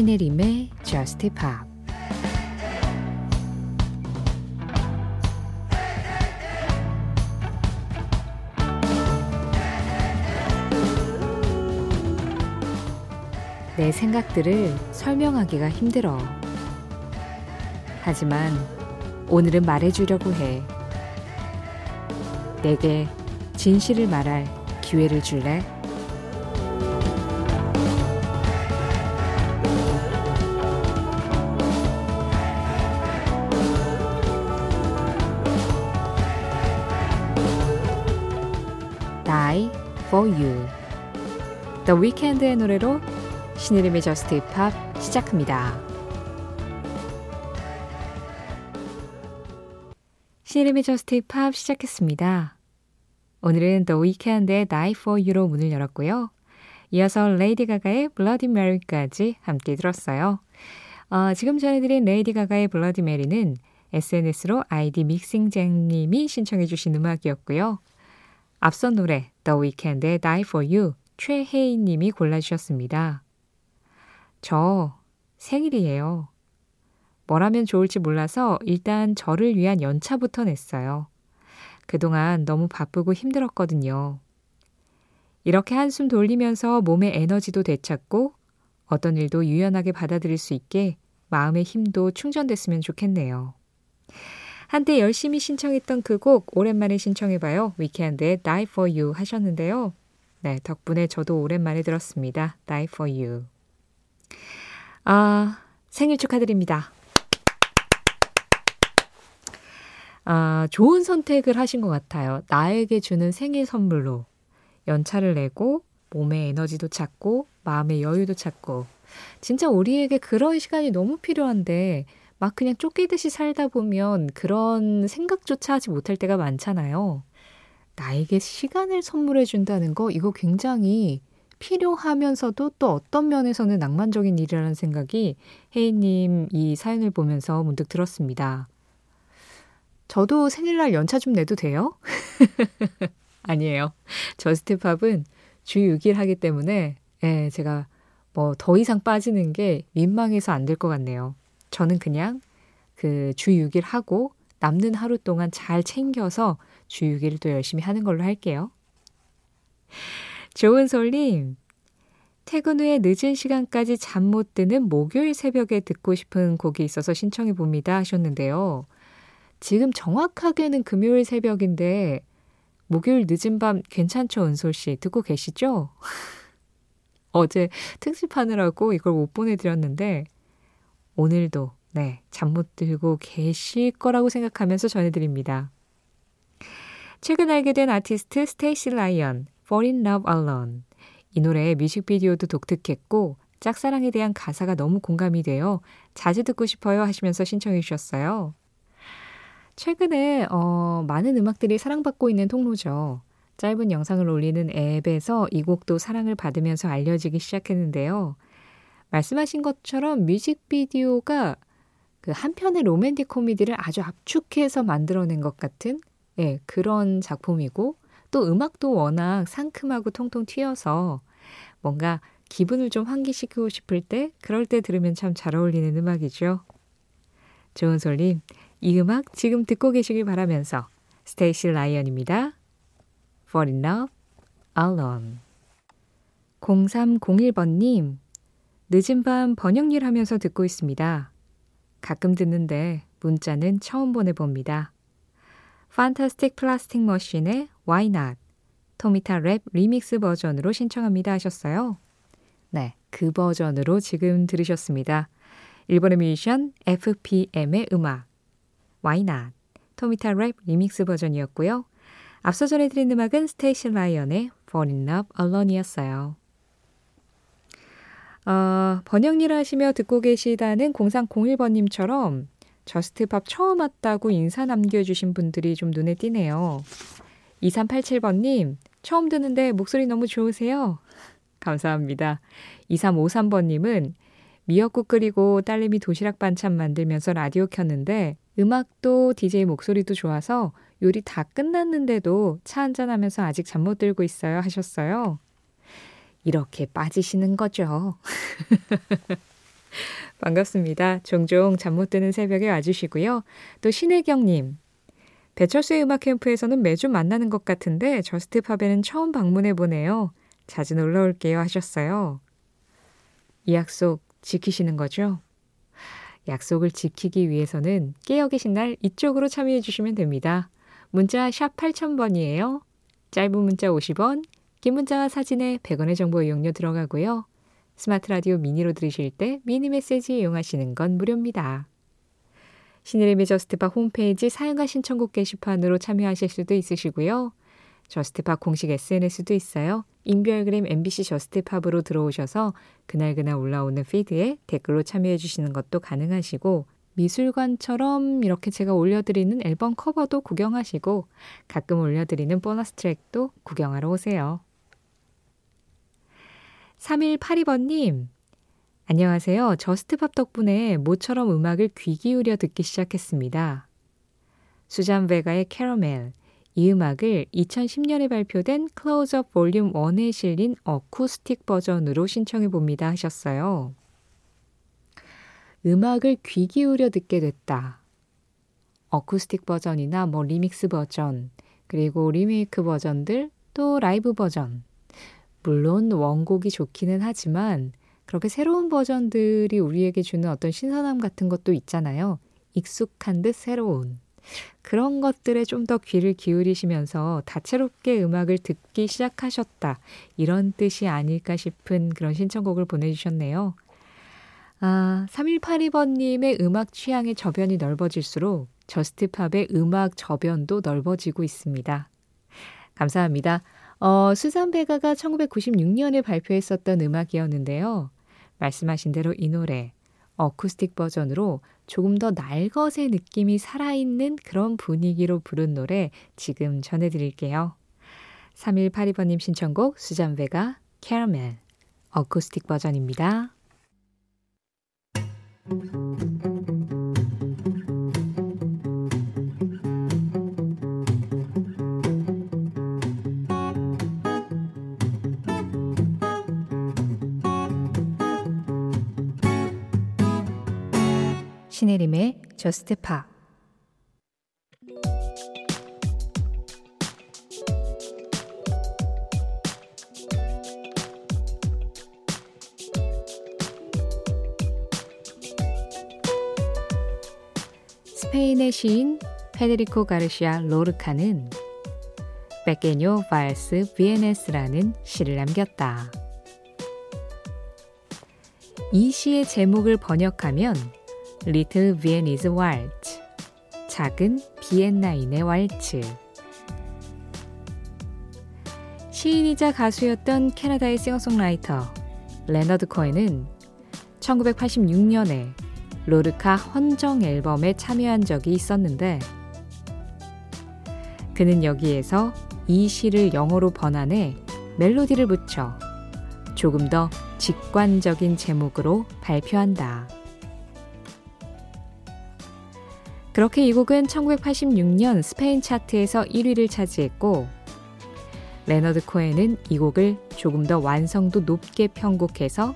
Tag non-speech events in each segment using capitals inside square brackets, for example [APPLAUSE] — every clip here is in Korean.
신혜림의 Just Pop 내 생각들을 설명하기가 힘들어. 하지만 오늘은 말해주려고 해. 내게 진실을 말할 기회를 줄래? For You. The Weeknd의 노래로 신혜림의 Just Pop 시작합니다. 신혜림의 Just Pop 시작했습니다. 오늘은 The Weeknd의 Die For You로 문을 열었고요. 이어서 레이디 가가의 Bloody Mary까지 함께 들었어요. 어, 지금 전해드린 레이디 가가의 Bloody Mary는 SNS로 아이디 믹싱쟁님이 신청해 주신 음악이었고요. 앞선 노래 The Weeknd의 Die For You 최혜인 님이 골라주셨습니다. 저 생일이에요. 뭘 하면 좋을지 몰라서 일단 저를 위한 연차부터 냈어요. 그동안 너무 바쁘고 힘들었거든요. 이렇게 한숨 돌리면서 몸의 에너지도 되찾고 어떤 일도 유연하게 받아들일 수 있게 마음의 힘도 충전됐으면 좋겠네요. 한때 열심히 신청했던 그 곡 오랜만에 신청해봐요. 위켄드의 Die For You 하셨는데요. 네, 덕분에 저도 오랜만에 들었습니다. Die For You. 아, 생일 축하드립니다. 아, 좋은 선택을 하신 것 같아요. 나에게 주는 생일 선물로 연차를 내고 몸의 에너지도 찾고 마음의 여유도 찾고 진짜 우리에게 그런 시간이 너무 필요한데 막 그냥 쫓기듯이 살다 보면 그런 생각조차 하지 못할 때가 많잖아요. 나에게 시간을 선물해 준다는 거 이거 굉장히 필요하면서도 또 어떤 면에서는 낭만적인 일이라는 생각이 혜인님 이 사연을 보면서 문득 들었습니다. 저도 생일날 연차 좀 내도 돼요? [LAUGHS] 아니에요. 저스트팝은 주 6일 하기 때문에 예, 제가 뭐 더 이상 빠지는 게 민망해서 안 될 것 같네요. 저는 그냥 그 주 6일 하고 남는 하루 동안 잘 챙겨서 주 6일을 또 열심히 하는 걸로 할게요. 좋은 솔님, 퇴근 후에 늦은 시간까지 잠 못 드는 목요일 새벽에 듣고 싶은 곡이 있어서 신청해 봅니다 하셨는데요. 지금 정확하게는 금요일 새벽인데 목요일 늦은 밤 괜찮죠, 은솔 씨? 듣고 계시죠? [LAUGHS] 어제 특집하느라고 이걸 못 보내드렸는데 오늘도 네, 잠 못 들고 계실 거라고 생각하면서 전해드립니다. 최근 알게 된 아티스트 스테이시 라이언, Fall in Love Alone. 이 노래의 뮤직비디오도 독특했고 짝사랑에 대한 가사가 너무 공감이 돼요. 자주 듣고 싶어요 하시면서 신청해 주셨어요. 최근에 어, 많은 음악들이 사랑받고 있는 통로죠. 짧은 영상을 올리는 앱에서 이 곡도 사랑을 받으면서 알려지기 시작했는데요. 말씀하신 것처럼 뮤직비디오가 그 한편의 로맨틱 코미디를 아주 압축해서 만들어낸 것 같은 예, 그런 작품이고 또 음악도 워낙 상큼하고 통통 튀어서 뭔가 기분을 좀 환기시키고 싶을 때 그럴 때 들으면 참 잘 어울리는 음악이죠. 좋은 솔님, 이 음악 지금 듣고 계시길 바라면서 스테이시 라이언입니다. Fall in Love Alone 0301번님, 늦은 밤 번역일 하면서 듣고 있습니다. 가끔 듣는데 문자는 처음 보내봅니다. Fantastic Plastic Machine의 Why Not Tomita Lab remix 버전으로 신청합니다 하셨어요. 네, 그 버전으로 지금 들으셨습니다. 일본의 뮤지션 FPM의 음악 Why Not 토미타 랩 리믹스 버전이었고요. 앞서 전해드린 음악은 스테이시 라이언의 Fall in Love Alone이었어요. 어, 번역일 하시며 듣고 계시다는 0301번님처럼 Just Pop 처음 왔다고 인사 남겨주신 분들이 좀 눈에 띄네요. 2387번님, 처음 듣는데 목소리 너무 좋으세요? 감사합니다. 2353번님은 미역국 끓이고 딸내미 도시락 반찬 만들면서 라디오 켰는데 음악도 DJ 목소리도 좋아서 요리 다 끝났는데도 차 한잔하면서 아직 잠 못 들고 있어요 하셨어요. 이렇게 빠지시는 거죠. [LAUGHS] 반갑습니다. 종종 잠 못 드는 새벽에 와주시고요. 또 신혜경님. 배철수의 음악 캠프에서는 매주 만나는 것 같은데 Just Pop에는 처음 방문해 보네요. 자주 놀러 올게요 하셨어요. 이 약속 지키시는 거죠? 약속을 지키기 위해서는 깨어 계신 날 이쪽으로 참여해 주시면 됩니다. 문자 샵 8000번이에요. 짧은 문자 50원, 긴 문자와 사진에 100원의 정보 이용료 들어가고요. 스마트 라디오 미니로 들으실 때 미니 메시지 이용하시는 건 무료입니다. 신혜림의 Just Pop 홈페이지 사연과 신청곡 게시판으로 참여하실 수도 있으시고요. Just Pop 공식 SNS도 있어요. 인별그램 MBC Just Pop으로 들어오셔서 그날그날 올라오는 피드에 댓글로 참여해 주시는 것도 가능하시고 미술관처럼 이렇게 제가 올려드리는 앨범 커버도 구경하시고 가끔 올려드리는 보너스 트랙도 구경하러 오세요. 3182번님, 안녕하세요. Just Pop 덕분에 모처럼 음악을 귀 기울여 듣기 시작했습니다. 수잔 베가의 Caramel, 이 음악을 2010년에 발표된 Close-Up Volume 1에 실린 어쿠스틱 버전으로 신청해 봅니다 하셨어요. 음악을 귀 기울여 듣게 됐다. 어쿠스틱 버전이나 뭐 리믹스 버전, 그리고 리메이크 버전들, 또 라이브 버전. 물론 원곡이 좋기는 하지만 그렇게 새로운 버전들이 우리에게 주는 어떤 신선함 같은 것도 있잖아요. 익숙한 듯 새로운. 그런 것들에 좀 더 귀를 기울이시면서 다채롭게 음악을 듣기 시작하셨다. 이런 뜻이 아닐까 싶은 그런 신청곡을 보내주셨네요. 아, 3182번님의 음악 취향의 저변이 넓어질수록 저스트팝의 음악 저변도 넓어지고 있습니다. 감사합니다. 어, 수산 베가가 1996년에 발표했었던 음악이었는데요. 말씀하신 대로 이 노래 어쿠스틱 버전으로 조금 더 날것의 느낌이 살아있는 그런 분위기로 부른 노래 지금 전해드릴게요. 3182번님 신청곡 수잔 베가 캐러멜 어쿠스틱 버전입니다. 신혜림의 Just Pop 스페인의 시인 페데리코 가르시아 로르카는 Pequeño vals vienés라는 시를 남겼다. 이 시의 제목을 번역하면 Little Viennese Waltz 작은 비엔나인의 왈츠 시인이자 가수였던 캐나다의 싱어송라이터 레너드 코엔은 1986년에 로르카 헌정 앨범에 참여한 적이 있었는데 그는 여기에서 이 시를 영어로 번안해 멜로디를 붙여 조금 더 직관적인 제목으로 발표한다. 그렇게 이 곡은 1986년 스페인 차트에서 1위를 차지했고 레너드 코엔은 이 곡을 조금 더 완성도 높게 편곡해서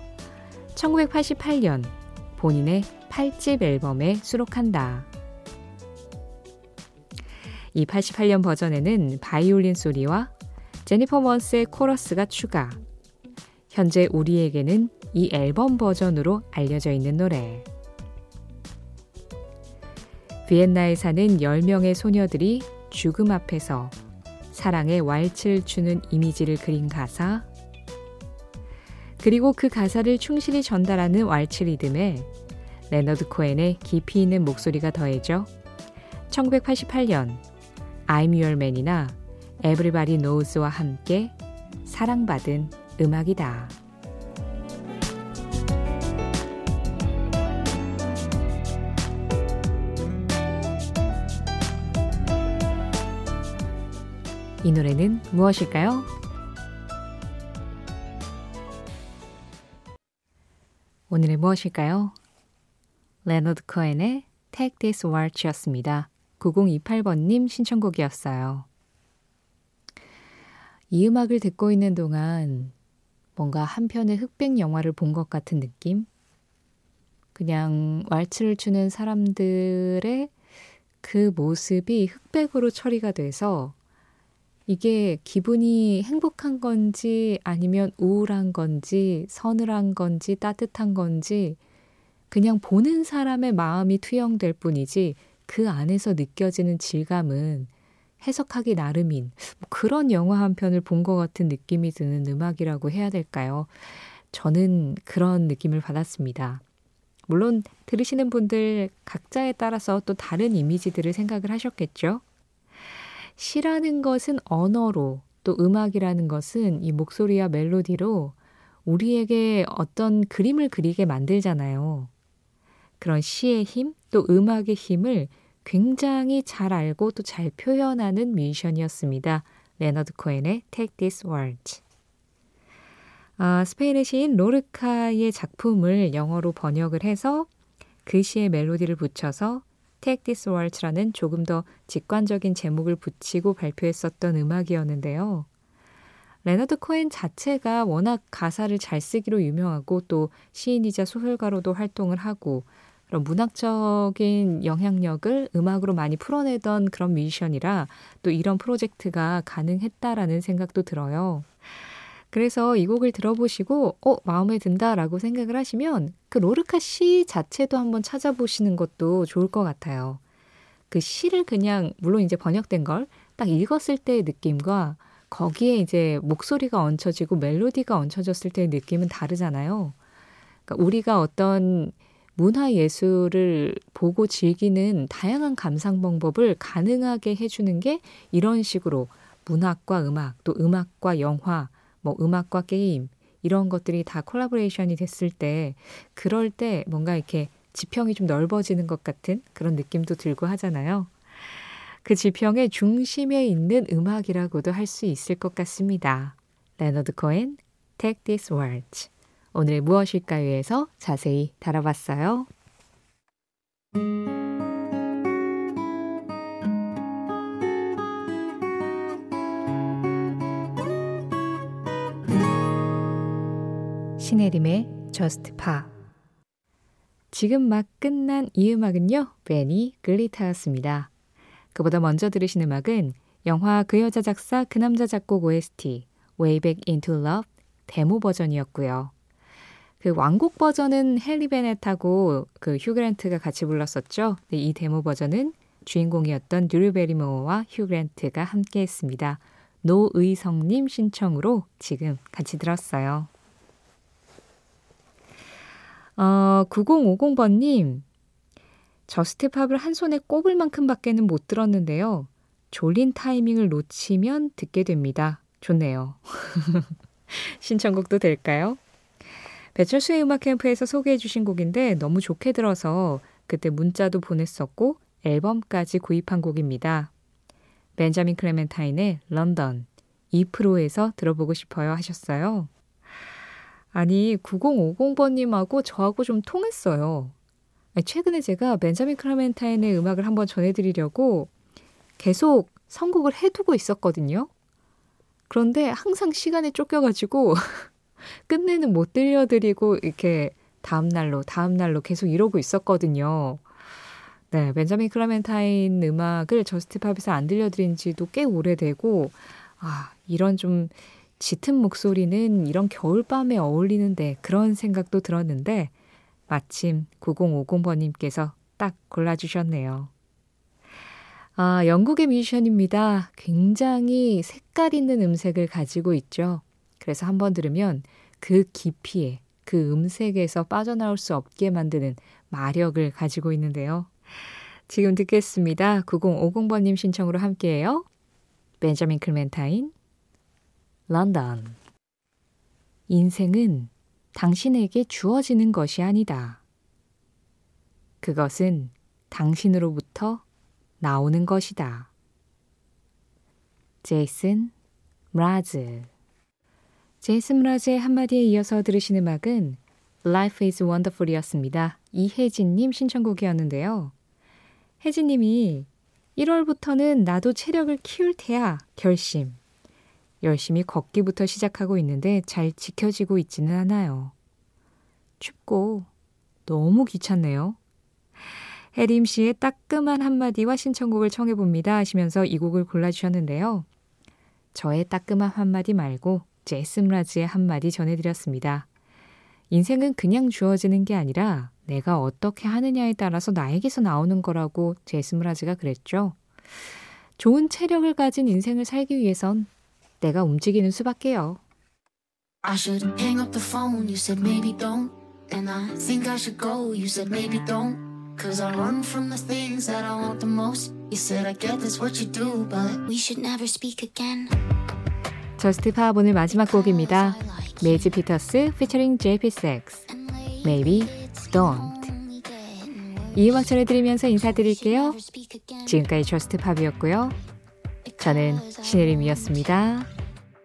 1988년 본인의 8집 앨범에 수록한다. 이 88년 버전에는 바이올린 소리와 제니퍼 원스의 코러스가 추가. 현재 우리에게는 이 앨범 버전으로 알려져 있는 노래. 비엔나에 사는 10명의 소녀들이 죽음 앞에서 사랑의 왈츠를 추는 이미지를 그린 가사, 그리고 그 가사를 충실히 전달하는 왈츠 리듬에 레너드 코엔의 깊이 있는 목소리가 더해져 1988년 I'm Your Man이나 Everybody Knows와 함께 사랑받은 음악이다. 이 노래는 무엇일까요? 오늘의 무엇일까요? 레너드 코엔의 Take This Waltz였습니다. 9028번님 신청곡이었어요. 이 음악을 듣고 있는 동안 뭔가 한 편의 흑백 영화를 본 것 같은 느낌? 그냥 왈츠를 추는 사람들의 그 모습이 흑백으로 처리가 돼서 이게 기분이 행복한 건지 아니면 우울한 건지 서늘한 건지 따뜻한 건지 그냥 보는 사람의 마음이 투영될 뿐이지 그 안에서 느껴지는 질감은 해석하기 나름인 뭐 그런 영화 한 편을 본 것 같은 느낌이 드는 음악이라고 해야 될까요? 저는 그런 느낌을 받았습니다. 물론 들으시는 분들 각자에 따라서 또 다른 이미지들을 생각을 하셨겠죠. 시라는 것은 언어로 또 음악이라는 것은 이 목소리와 멜로디로 우리에게 어떤 그림을 그리게 만들잖아요. 그런 시의 힘, 또 음악의 힘을 굉장히 잘 알고 또 잘 표현하는 뮤지션이었습니다. 레너드 코엔의 Take This Waltz. 아, 스페인의 시인 로르카의 작품을 영어로 번역을 해서 그 시의 멜로디를 붙여서 Take This Waltz라는 조금 더 직관적인 제목을 붙이고 발표했었던 음악이었는데요. 레너드 코엔 자체가 워낙 가사를 잘 쓰기로 유명하고 또 시인이자 소설가로도 활동을 하고 그런 문학적인 영향력을 음악으로 많이 풀어내던 그런 뮤지션이라 또 이런 프로젝트가 가능했다라는 생각도 들어요. 그래서 이 곡을 들어보시고 어 마음에 든다라고 생각을 하시면 그 로르카 시 자체도 한번 찾아보시는 것도 좋을 것 같아요. 그 시를 그냥 물론 이제 번역된 걸 딱 읽었을 때의 느낌과 거기에 이제 목소리가 얹혀지고 멜로디가 얹혀졌을 때의 느낌은 다르잖아요. 그러니까 우리가 어떤 문화 예술을 보고 즐기는 다양한 감상 방법을 가능하게 해주는 게 이런 식으로 문학과 음악, 또 음악과 영화, 뭐 음악과 게임 이런 것들이 다 콜라보레이션이 됐을 때 그럴 때 뭔가 이렇게 지평이 좀 넓어지는 것 같은 그런 느낌도 들고 하잖아요. 그 지평의 중심에 있는 음악이라고도 할 수 있을 것 같습니다. 레너드 코엔, Take This Waltz. 오늘 무엇일까요에서 자세히 다뤄봤어요. 신혜림의 Just Pop 지금 막 끝난 이 음악은요. 베니 글리타였습니다. 그보다 먼저 들으신 음악은 영화 그 여자 작사 그 남자 작곡 OST Way Back Into Love 데모 버전이었고요. 그 완곡 버전은 헨리 베넷하고 그 휴그랜트가 같이 불렀었죠. 이 데모 버전은 주인공이었던 드류 베리모어와 휴그랜트가 함께 했습니다. 노의성님 신청으로 지금 같이 들었어요. 어, 9050번님, 저스트팝을 한 손에 꼽을 만큼 밖에는 못 들었는데요. 졸린 타이밍을 놓치면 듣게 됩니다. 좋네요. [LAUGHS] 신청곡도 될까요? 배철수의 음악 캠프에서 소개해 주신 곡인데 너무 좋게 들어서 그때 문자도 보냈었고 앨범까지 구입한 곡입니다. 벤자민 클레멘타인의 런던 2%에서 들어보고 싶어요 하셨어요. 아니, 9050번님하고 저하고 좀 통했어요. 최근에 제가 벤자민 클라멘타인의 음악을 한번 전해드리려고 계속 선곡을 해두고 있었거든요. 그런데 항상 시간에 쫓겨가지고 [LAUGHS] 끝내는 못 들려드리고 이렇게 다음날로, 다음날로 계속 이러고 있었거든요. 네, 벤자민 클라멘타인 음악을 저스트팝에서 안 들려드린 지도 꽤 오래되고, 아, 이런 좀 짙은 목소리는 이런 겨울밤에 어울리는데 그런 생각도 들었는데 마침 9050번님께서 딱 골라주셨네요. 아, 영국의 뮤지션입니다. 굉장히 색깔 있는 음색을 가지고 있죠. 그래서 한번 들으면 그 깊이에 그 음색에서 빠져나올 수 없게 만드는 마력을 가지고 있는데요. 지금 듣겠습니다. 9050번님 신청으로 함께해요. 벤자민 클멘타인, 런던. 인생은 당신에게 주어지는 것이 아니다. 그것은 당신으로부터 나오는 것이다. 제이슨 라즈 제이슨 라즈의 한마디에 이어서 들으신 음악은 Life is Wonderful이었습니다. 이혜진님 신청곡이었는데요. 혜진님이 1월부터는 나도 체력을 키울 테야 결심. 열심히 걷기부터 시작하고 있는데 잘 지켜지고 있지는 않아요. 춥고 너무 귀찮네요. 해림 씨의 따끔한 한마디와 신청곡을 청해봅니다 하시면서 이 곡을 골라주셨는데요. 저의 따끔한 한마디 말고 제스ም라즈의 한마디 전해드렸습니다. 인생은 그냥 주어지는 게 아니라 내가 어떻게 하느냐에 따라서 나에게서 나오는 거라고 제스무라즈가 그랬죠. 좋은 체력을 가진 인생을 살기 위해선 내가 움직이는 수밖에요. I should hang up the phone, you said maybe don't. And I think I should go, you said maybe don't. Cause I run from the things that I want the most. You said I get this what you do, but we should never speak again. Just 오늘 마지막 곡입니다. 메이지 피터스 피처링 JP6 Maybe Don't 이 음악 전해드리면서 인사드릴게요. 지금까지 Just Pop이었고요. 저는 신혜림이었습니다.